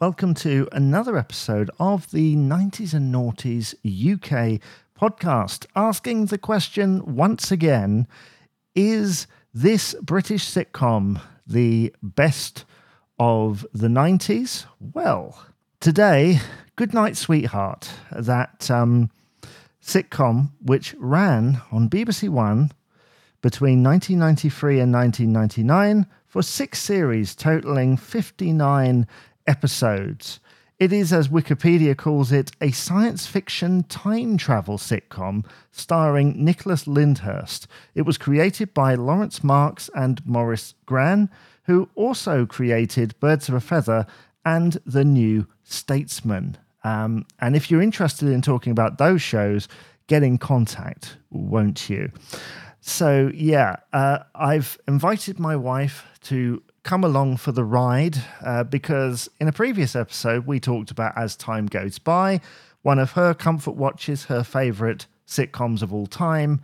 Welcome to another episode of the 90s and Noughties UK podcast, asking the question once again Is this British sitcom the best of the 90s? Well, today, Goodnight Sweetheart, that um, sitcom which ran on BBC One between 1993 and 1999 for six series totaling 59 episodes. It is, as Wikipedia calls it, a science fiction time travel sitcom starring Nicholas Lyndhurst. It was created by Laurence Marks and Maurice Gran, who also created Birds of a Feather and The New Statesman. Um, and if you're interested in talking about those shows, get in contact, won't you? So, yeah, uh, I've invited my wife to come along for the ride uh, because in a previous episode, we talked about As Time Goes By, one of her comfort watches, her favorite sitcoms of all time.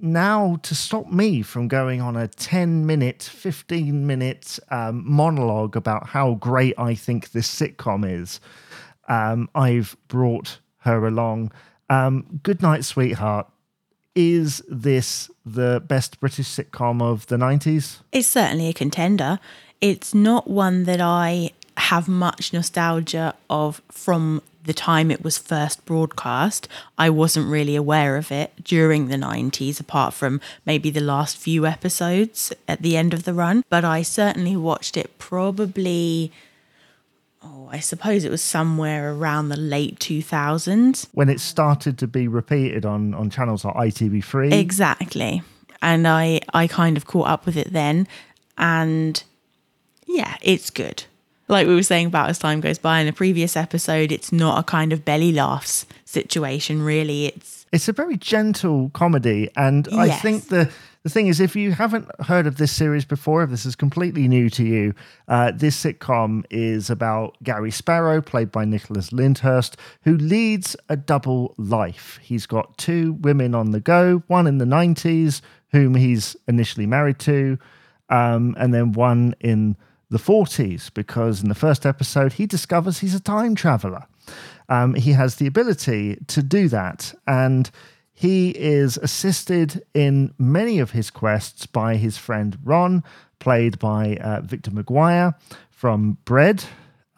Now, to stop me from going on a 10 minute, 15 minute um, monologue about how great I think this sitcom is, um, I've brought her along. Um, Good night, sweetheart is this the best British sitcom of the 90s? It's certainly a contender. It's not one that I have much nostalgia of from the time it was first broadcast. I wasn't really aware of it during the 90s, apart from maybe the last few episodes at the end of the run. But I certainly watched it probably oh, I suppose it was somewhere around the late 2000s. When it started to be repeated on, on channels like ITV3. Exactly. And I, I kind of caught up with it then. And yeah, it's good. Like we were saying about as time goes by in a previous episode, it's not a kind of belly laughs situation, really. It's it's a very gentle comedy. And yes. I think the the thing is, if you haven't heard of this series before, if this is completely new to you, uh, this sitcom is about Gary Sparrow, played by Nicholas Lyndhurst, who leads a double life. He's got two women on the go, one in the 90s, whom he's initially married to, um, and then one in the 40s, because in the first episode, he discovers he's a time traveler. Um, he has the ability to do that. And he is assisted in many of his quests by his friend Ron, played by uh, Victor McGuire from Bread.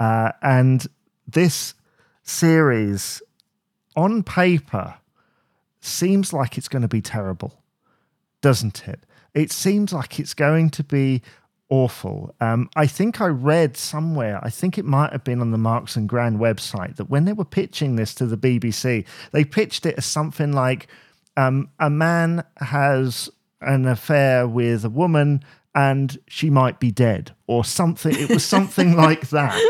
Uh, and this series, on paper, seems like it's going to be terrible, doesn't it? It seems like it's going to be awful. Um, I think I read somewhere, I think it might have been on the Marks and Gran website, that when they were pitching this to the BBC, they pitched it as something like um, a man has an affair with a woman and she might be dead or something. It was something like that.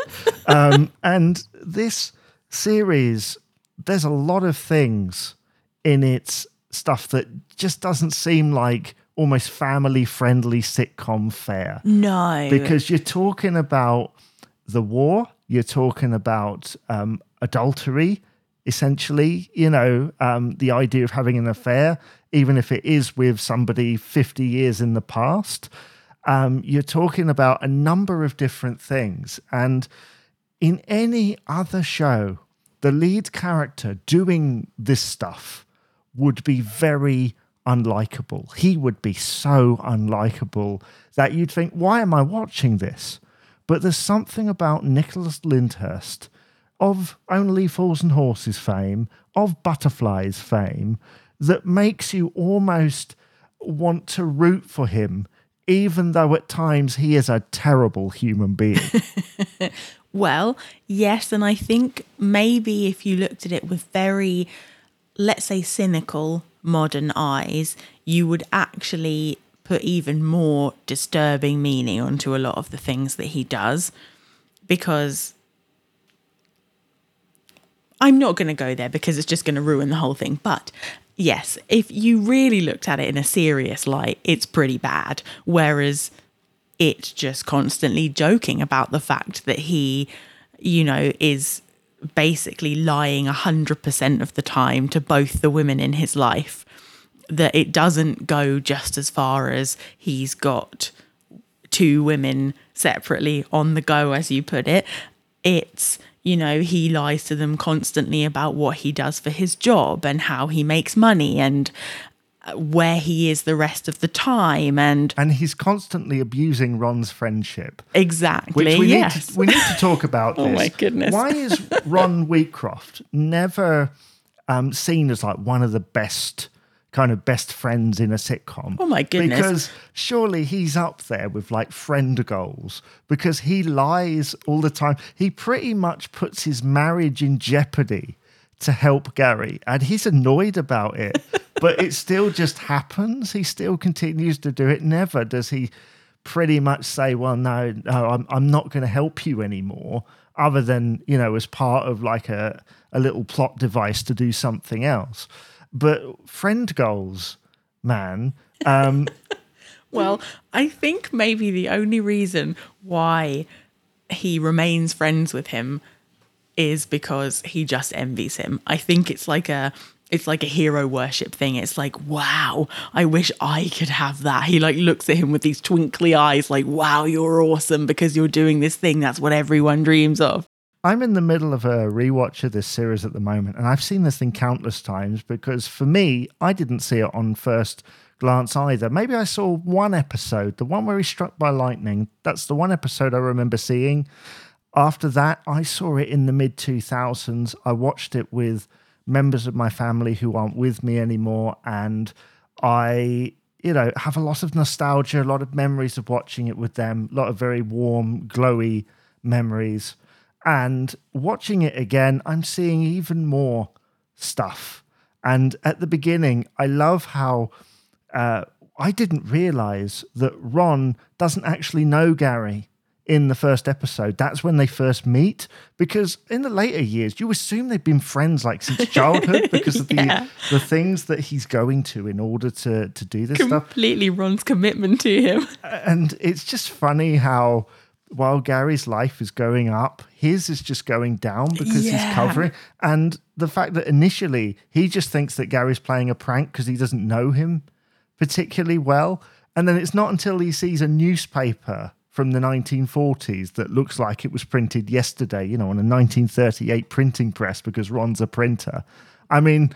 Um, and this series, there's a lot of things in its stuff that just doesn't seem like almost family friendly sitcom fare. No. Because you're talking about the war, you're talking about um, adultery, essentially, you know, um, the idea of having an affair, even if it is with somebody 50 years in the past. Um, you're talking about a number of different things. And in any other show, the lead character doing this stuff would be very unlikable. He would be so unlikable that you'd think, why am I watching this? But there's something about Nicholas Lyndhurst of Only Fools and Horses fame, of Butterflies fame, that makes you almost want to root for him, even though at times he is a terrible human being. well, yes. And I think maybe if you looked at it with very, let's say, cynical modern eyes, you would actually put even more disturbing meaning onto a lot of the things that he does because I'm not going to go there because it's just going to ruin the whole thing. But yes, if you really looked at it in a serious light, it's pretty bad. Whereas it's just constantly joking about the fact that he, you know, is basically lying 100% of the time to both the women in his life. That it doesn't go just as far as he's got two women separately on the go, as you put it. it's you know he lies to them constantly about what he does for his job and how he makes money and where he is the rest of the time and And he's constantly abusing Ron's friendship. exactly Which we yes need to we need to talk about this. Oh this. my goodness. Why is Ron Wheatcroft never um, seen as like one of the best kind of best friends in a sitcom? Oh my goodness. Because surely he's up there with like friend goals because he lies all the time. He pretty much puts his marriage in jeopardy to help Gary and he's annoyed about it. But it still just happens. He still continues to do it. Never does he pretty much say, "Well, no, no, I'm I'm not going to help you anymore," other than you know as part of like a a little plot device to do something else. But friend goals, man. Um, Well, I think maybe the only reason why he remains friends with him is because he just envies him. I think it's like a it's like a hero worship thing. It's like, wow, I wish I could have that. He like looks at him with these twinkly eyes, like, wow, you're awesome because you're doing this thing. That's what everyone dreams of. I'm in the middle of a rewatch of this series at the moment, and I've seen this thing countless times because for me, I didn't see it on first glance either. Maybe I saw one episode, the one where he's struck by lightning. That's the one episode I remember seeing. After that, I saw it in the mid 2000s. I watched it with members of my family who aren't with me anymore, and I, you know, have a lot of nostalgia, a lot of memories of watching it with them, a lot of very warm, glowy memories. And watching it again, I'm seeing even more stuff. And at the beginning, I love how uh, I didn't realize that Ron doesn't actually know Gary in the first episode. That's when they first meet. Because in the later years, you assume they've been friends like since childhood because of Yeah. the the things that he's going to in order to to do this stuff Completely Ron's commitment to him. and it's just funny how while Gary's life is going up, his is just going down because he's covering. And the fact that initially he just thinks that Gary's playing a prank because he doesn't know him particularly well. And then it's not until he sees a newspaper from the 1940s that looks like it was printed yesterday, you know, on a 1938 printing press because Ron's a printer. I mean,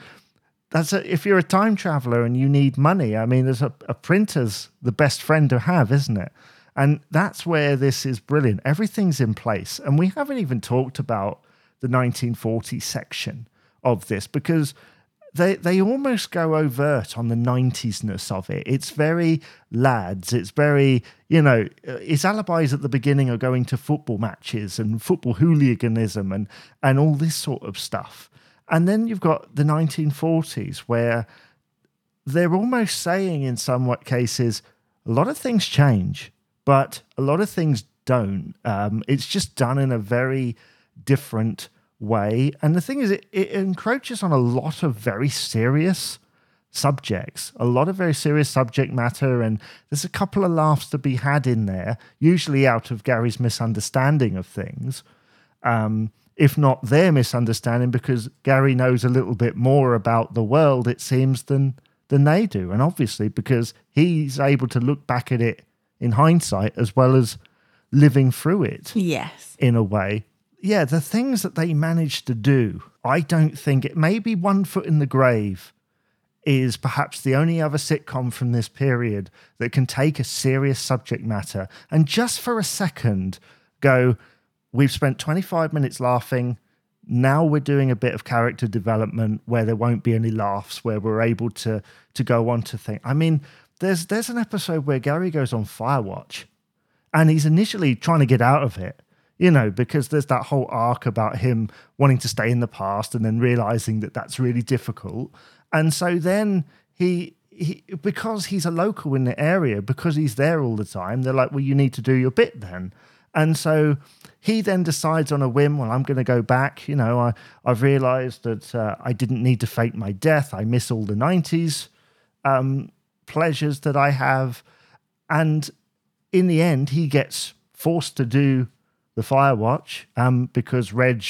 that's a, if you're a time traveler and you need money, I mean, there's a, a printer's the best friend to have, isn't it? And that's where this is brilliant. Everything's in place. And we haven't even talked about the 1940 section of this because they they almost go overt on the 90s-ness of it. It's very lads. It's very, you know, his alibis at the beginning are going to football matches and football hooliganism and and all this sort of stuff. And then you've got the 1940s where they're almost saying in somewhat cases a lot of things change, but a lot of things don't. Um, it's just done in a very different way. And the thing is, it, it encroaches on a lot of very serious subjects, a lot of very serious subject matter. And there's a couple of laughs to be had in there, usually out of Gary's misunderstanding of things. Um, if not their misunderstanding, because Gary knows a little bit more about the world, it seems, than than they do. And obviously, because he's able to look back at it in hindsight as well as living through it Yes. in a way. Yeah, the things that they managed to do, I don't think it maybe One Foot in the Grave is perhaps the only other sitcom from this period that can take a serious subject matter and just for a second go, we've spent 25 minutes laughing. Now we're doing a bit of character development where there won't be any laughs, where we're able to to go on to think. I mean, there's there's an episode where Gary goes on Firewatch and he's initially trying to get out of it you know because there's that whole arc about him wanting to stay in the past and then realizing that that's really difficult. And so then he he because he's a local in the area because he's there all the time they're like well you need to do your bit then. And so he then decides on a whim well i'm going to go back you know I, i've realized that uh, i didn't need to fake my death. I miss all the 90s um, pleasures that i have. And in the end, he gets forced to do the fire watch um, because Reg,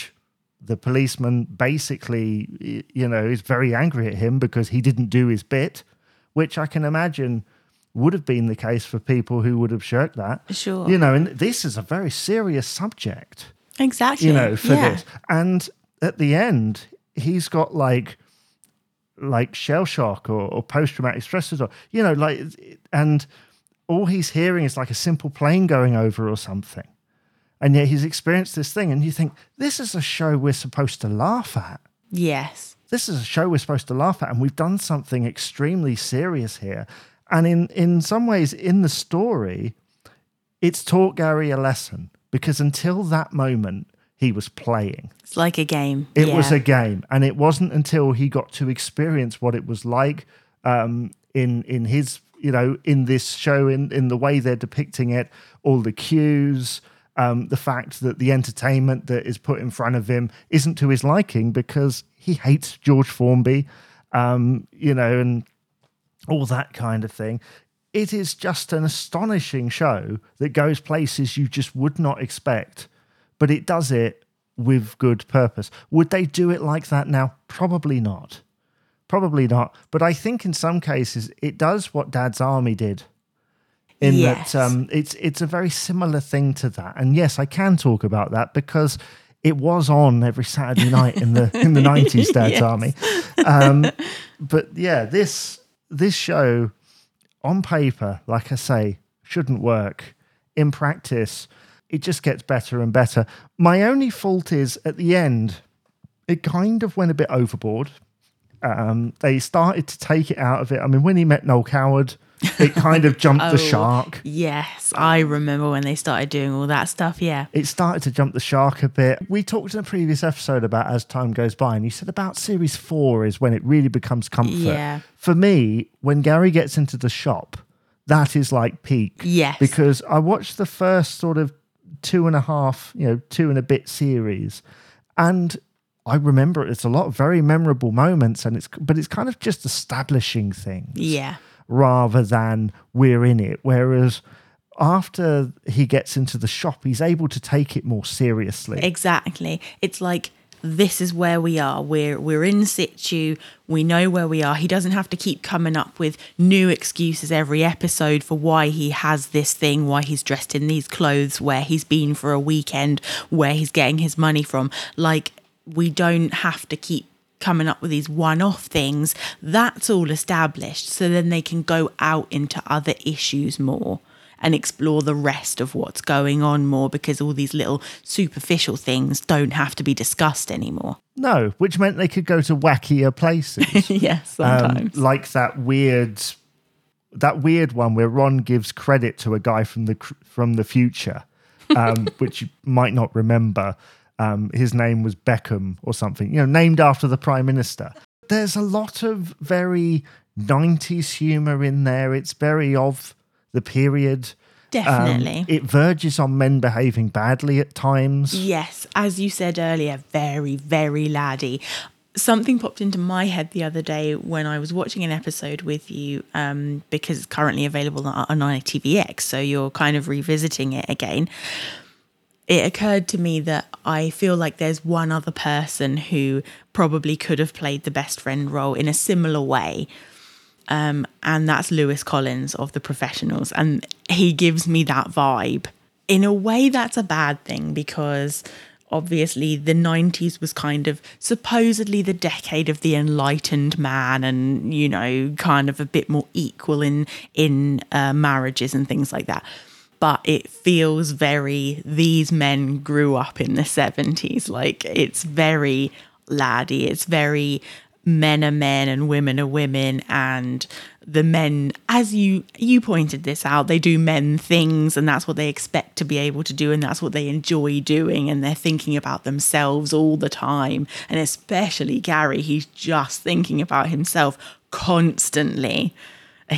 the policeman, basically, you know, is very angry at him because he didn't do his bit, which I can imagine would have been the case for people who would have shirked that. Sure. You know, and this is a very serious subject. Exactly. you know, for yeah. this. And at the end, he's got like like shell shock or, or post traumatic stress disorder, you know, like, and all he's hearing is like a simple plane going over or something. And yet he's experienced this thing, and you think, this is a show we're supposed to laugh at. Yes. This is a show we're supposed to laugh at, and we've done something extremely serious here. And in, in some ways, in the story, it's taught Gary a lesson because until that moment, he was playing. It's like a game. It yeah. was a game, and it wasn't until he got to experience what it was like um, in in his you know in this show in in the way they're depicting it, all the cues, um, the fact that the entertainment that is put in front of him isn't to his liking because he hates George Formby, um, you know, and all that kind of thing. It is just an astonishing show that goes places you just would not expect, but it does it with good purpose. Would they do it like that now? Probably not. Probably not. But I think in some cases it does what Dad's Army did. In Yes. that um, it's it's a very similar thing to that. And yes, I can talk about that because it was on every Saturday night in the in the nineties, Dad's Yes. Army. Um, but yeah, this this show on paper, like I say, shouldn't work. In practice, it just gets better and better. My only fault is at the end, it kind of went a bit overboard. Um, they started to take it out of it. I mean, when he met Noel Coward, it kind of jumped the Oh. shark. Yes, I remember when they started doing all that stuff. Yeah. It started to jump the shark a bit. We talked in a previous episode about as time goes by, and you said about series four is when it really becomes comfort. Yeah. For me, when Gary gets into the shop, that is like peak. Yes. Because I watched the first sort of two and a half, you know, two and a bit series, and I remember it's a lot of very memorable moments, and it's but it's kind of just establishing things Yeah. Rather than we're in it. Whereas after he gets into the shop, he's able to take it more seriously. Exactly. It's like this is where we are. We're we're in situ. We know where we are. He doesn't have to keep coming up with new excuses every episode for why he has this thing, why he's dressed in these clothes, where he's been for a weekend, where he's getting his money from. Like we don't have to keep coming up with these one-off things. That's all established. So then they can go out into other issues more and explore the rest of what's going on more because all these little superficial things don't have to be discussed anymore. no, which meant they could go to wackier places. yes, um, sometimes. like that weird that weird one where Ron gives credit to a guy from the from the future, um, which you might not remember. Um, his name was Beckham or something, you know, named after the prime minister. There's a lot of very 90s humor in there. It's very of the period. Um, Definitely. it verges on men behaving badly at times. Yes, as you said earlier, very, very laddie. Something popped into my head the other day when I was watching an episode with you um, because it's currently available on, on ITVX, so you're kind of revisiting it again. It occurred to me that I feel like there's one other person who probably could have played the best friend role in a similar way. Um, and that's Lewis Collins of The Professionals. And he gives me that vibe. In a way, that's a bad thing because obviously the 90s was kind of supposedly the decade of the enlightened man and you know kind of a bit more equal in in uh, marriages and things like that but it feels very these men grew up in the 70s like it's very laddie it's very men are men and women are women. And the men as you you pointed this out they do men things and that's what they expect to be able to do and that's what they enjoy doing. And they're thinking about themselves all the time. And especially Gary he's just thinking about himself constantly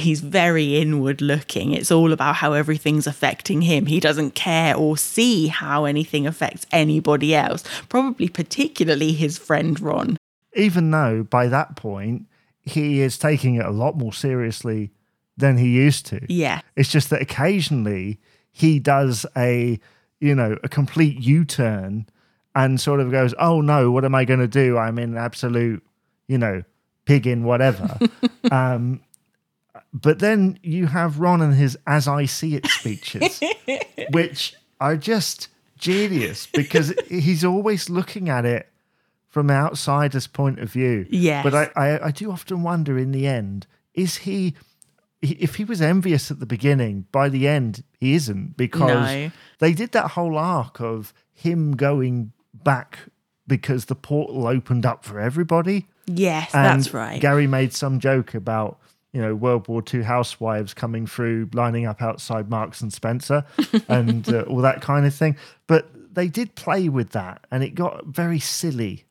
he's very inward looking. It's all about how everything's affecting him. He doesn't care or see how anything affects anybody else, probably particularly his friend Ron. even though by that point he is taking it a lot more seriously than he used to. Yeah. It's just that occasionally he does a, you know, a complete U-turn and sort of goes, "Oh no, what am I going to do? I'm in absolute, you know, pig in whatever." um, but then you have Ron and his "as I see it" speeches, which are just genius because he's always looking at it from an outsider's point of view. Yes. But I, I, I do often wonder in the end, is he, if he was envious at the beginning, by the end, he isn't because No. they did that whole arc of him going back because the portal opened up for everybody. Yes, And that's right. Gary made some joke about you know World War II housewives coming through, lining up outside Marks and Spencer, and uh, all that kind of thing. But they did play with that, and it got very silly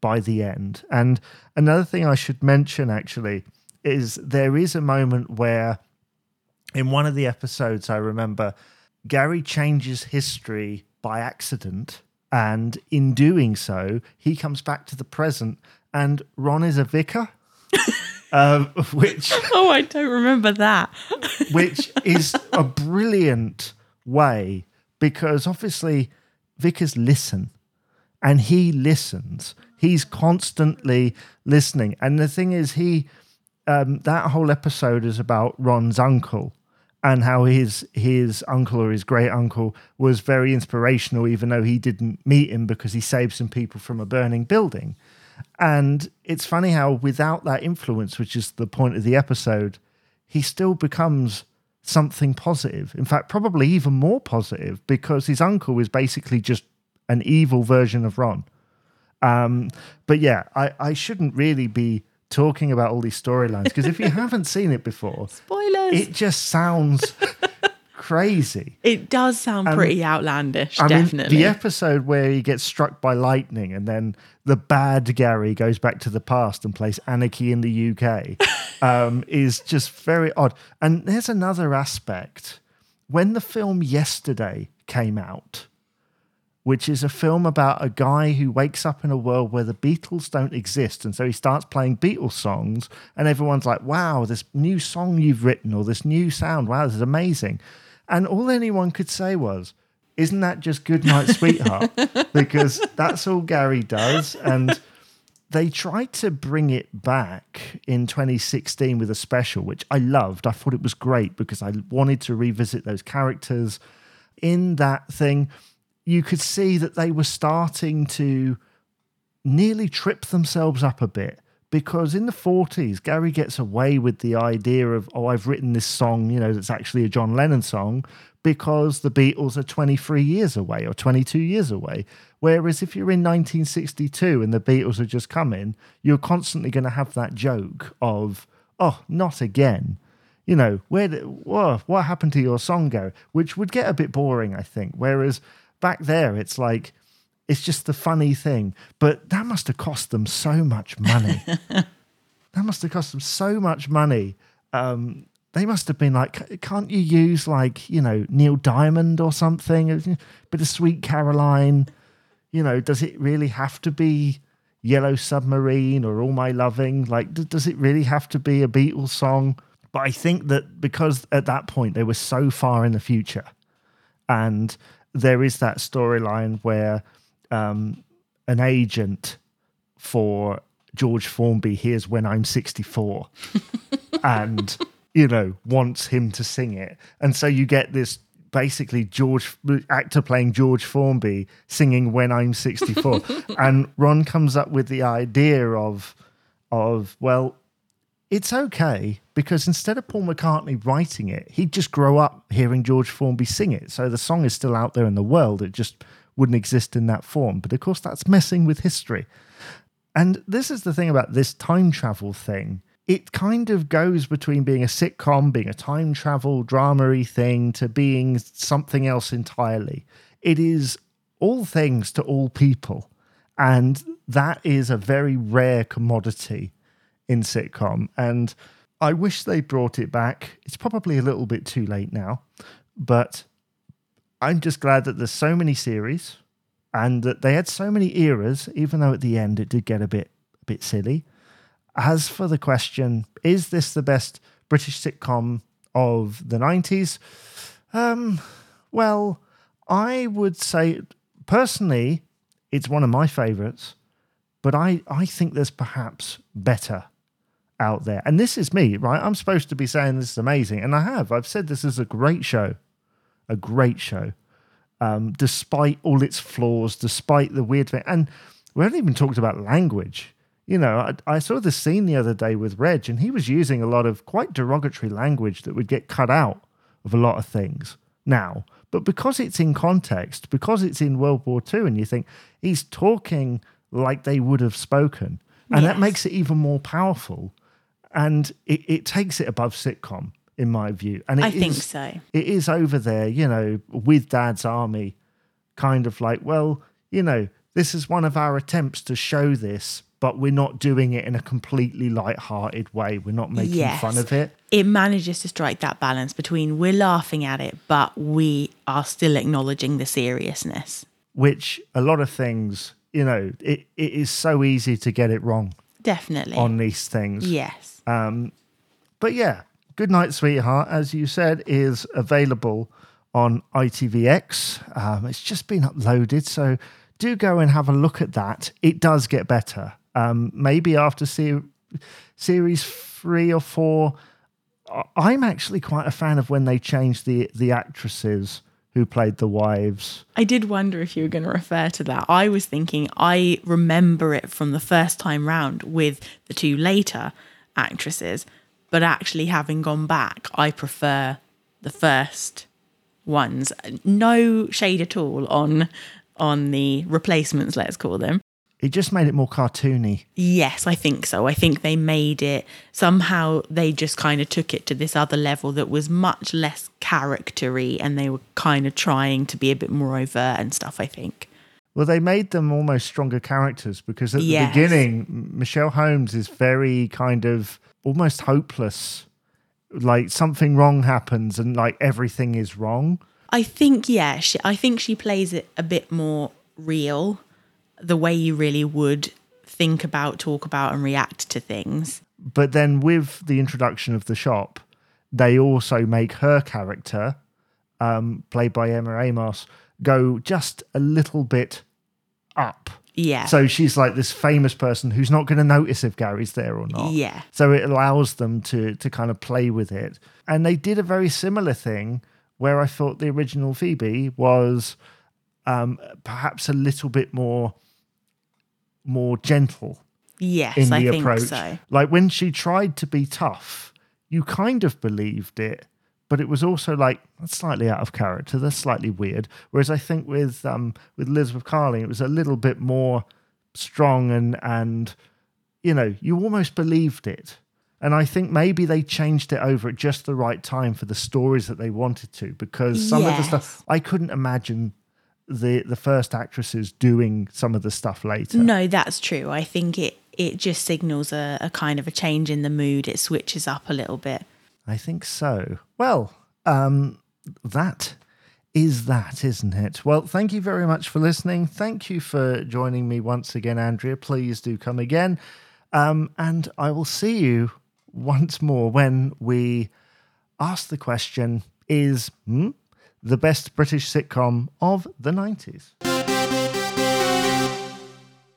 by the end. And another thing I should mention actually is there is a moment where in one of the episodes I remember Gary changes history by accident and in doing so he comes back to the present and Ron is a vicar um, which oh, I don't remember that. which is a brilliant way because obviously vicars listen and he listens. He's constantly listening. And the thing is he um, that whole episode is about ron's uncle and how his his uncle or his great uncle was very inspirational even though he didn't meet him because he saved some people from a burning building and it's funny how without that influence which is the point of the episode he still becomes something positive. In fact, probably even more positive because his uncle is basically just an evil version of Ron. Um, but yeah, I, I shouldn't really be talking about all these storylines because if you haven't seen it before, Spoilers. it just sounds crazy. It does sound pretty outlandish, I definitely. mean, the episode where he gets struck by lightning and then the bad Gary goes back to the past and plays Anarchy in the UK um, is just very odd. And there's another aspect. When the film Yesterday came out, which is a film about a guy who wakes up in a world where the Beatles don't exist. And so he starts playing Beatles songs, and everyone's like, wow, this new song you've written, or this new sound, wow, this is amazing. And all anyone could say was, isn't that just good night, sweetheart? because that's all Gary does. And they tried to bring it back in 2016 with a special, which I loved. I thought it was great because I wanted to revisit those characters. In that thing, you could see that they were starting to nearly trip themselves up a bit because in the 40s, Gary gets away with the idea of, oh, I've written this song, you know, that's actually a John Lennon song because the Beatles are 23 years away or 22 years away. Whereas if you're in 1962 and the Beatles are just coming, you're constantly going to have that joke of, oh, not again. You know, where whoa, what happened to your song, Gary? Which would get a bit boring, I think. Whereas back there, it's like, it's just the funny thing. But that must have cost them so much money. that must have cost them so much money. Um, they must have been like, can't you use like, you know, Neil Diamond or something? A bit of Sweet Caroline. You know, does it really have to be Yellow Submarine or All My Loving? Like, d- does it really have to be a Beatles song? But I think that because at that point they were so far in the future, and there is that storyline where um, an agent for George Formby hears when I'm 64 and you know wants him to sing it and so you get this basically George actor playing George Formby singing when I'm 64 and Ron comes up with the idea of of well it's okay because instead of Paul McCartney writing it, he'd just grow up hearing George Formby sing it. So the song is still out there in the world. It just wouldn't exist in that form. But of course, that's messing with history. And this is the thing about this time travel thing. It kind of goes between being a sitcom, being a time travel drama thing, to being something else entirely. It is all things to all people. And that is a very rare commodity in sitcom. And I wish they brought it back. It's probably a little bit too late now, but I'm just glad that there's so many series and that they had so many eras, even though at the end it did get a bit a bit silly. As for the question, is this the best British sitcom of the 90s? Um, well, I would say personally, it's one of my favorites, but I, I think there's perhaps better out there. And this is me, right? I'm supposed to be saying this is amazing, and I have. I've said this is a great show, a great show. um, despite all its flaws, despite the weird thing. And we haven't even talked about language. You know, I, I saw this scene the other day with Reg, and he was using a lot of quite derogatory language that would get cut out of a lot of things now. But because it's in context, because it's in World War II, and you think he's talking like they would have spoken, and that makes it even more powerful. And it, it takes it above sitcom, in my view. And it I think is- so. it is over there, you know, with Dad's army, kind of like, well, you know, this is one of our attempts to show this, but we're not doing it in a completely light-hearted way. We're not making Yes. fun of it. It manages to strike that balance between we're laughing at it, but we are still acknowledging the seriousness. Which a lot of things, you know, it, it is so easy to get it wrong Definitely. on these things. yes. Um, but yeah, Good Night, Sweetheart, as you said, is available on ITVX. Um, it's just been uploaded, so do go and have a look at that. It does get better. Um, maybe after se- series three or four, I'm actually quite a fan of when they changed the the actresses who played the wives. I did wonder if you were going to refer to that. I was thinking I remember it from the first time round with the two later actresses, but actually having gone back, I prefer the first ones. No shade at all on on the replacements, let's call them. It just made it more cartoony. Yes, I think so. I think they made it somehow they just kind of took it to this other level that was much less charactery and they were kind of trying to be a bit more overt and stuff, I think. Well, they made them almost stronger characters because at Yes. the beginning, Michelle Holmes is very kind of almost hopeless. Like something wrong happens and like everything is wrong. I think yeah, she, I think she plays it a bit more real, the way you really would think about, talk about and react to things. But then with the introduction of the shop, they also make her character, um, played by Emma Amos, go just a little bit up. Yeah. So she's like this famous person who's not going to notice if Gary's there or not. Yeah. So it allows them to to kind of play with it. And they did a very similar thing where I thought the original Phoebe was um, perhaps a little bit more more gentle yes, in I the think approach. so. Like when she tried to be tough, you kind of believed it, but it was also like that's slightly out of character. That's slightly weird. Whereas I think with um with Elizabeth Carling, it was a little bit more strong and and you know you almost believed it. And I think maybe they changed it over at just the right time for the stories that they wanted to, because some of the stuff I couldn't imagine the the first actresses doing some of the stuff later. No, that's true. I think it it just signals a, a kind of a change in the mood. It switches up a little bit. I think so. Well, um, that is that, isn't it? Well, thank you very much for listening. Thank you for joining me once again, Andrea. Please do come again. Um, and I will see you once more when we ask the question Is hmm, the best British sitcom of the 90s?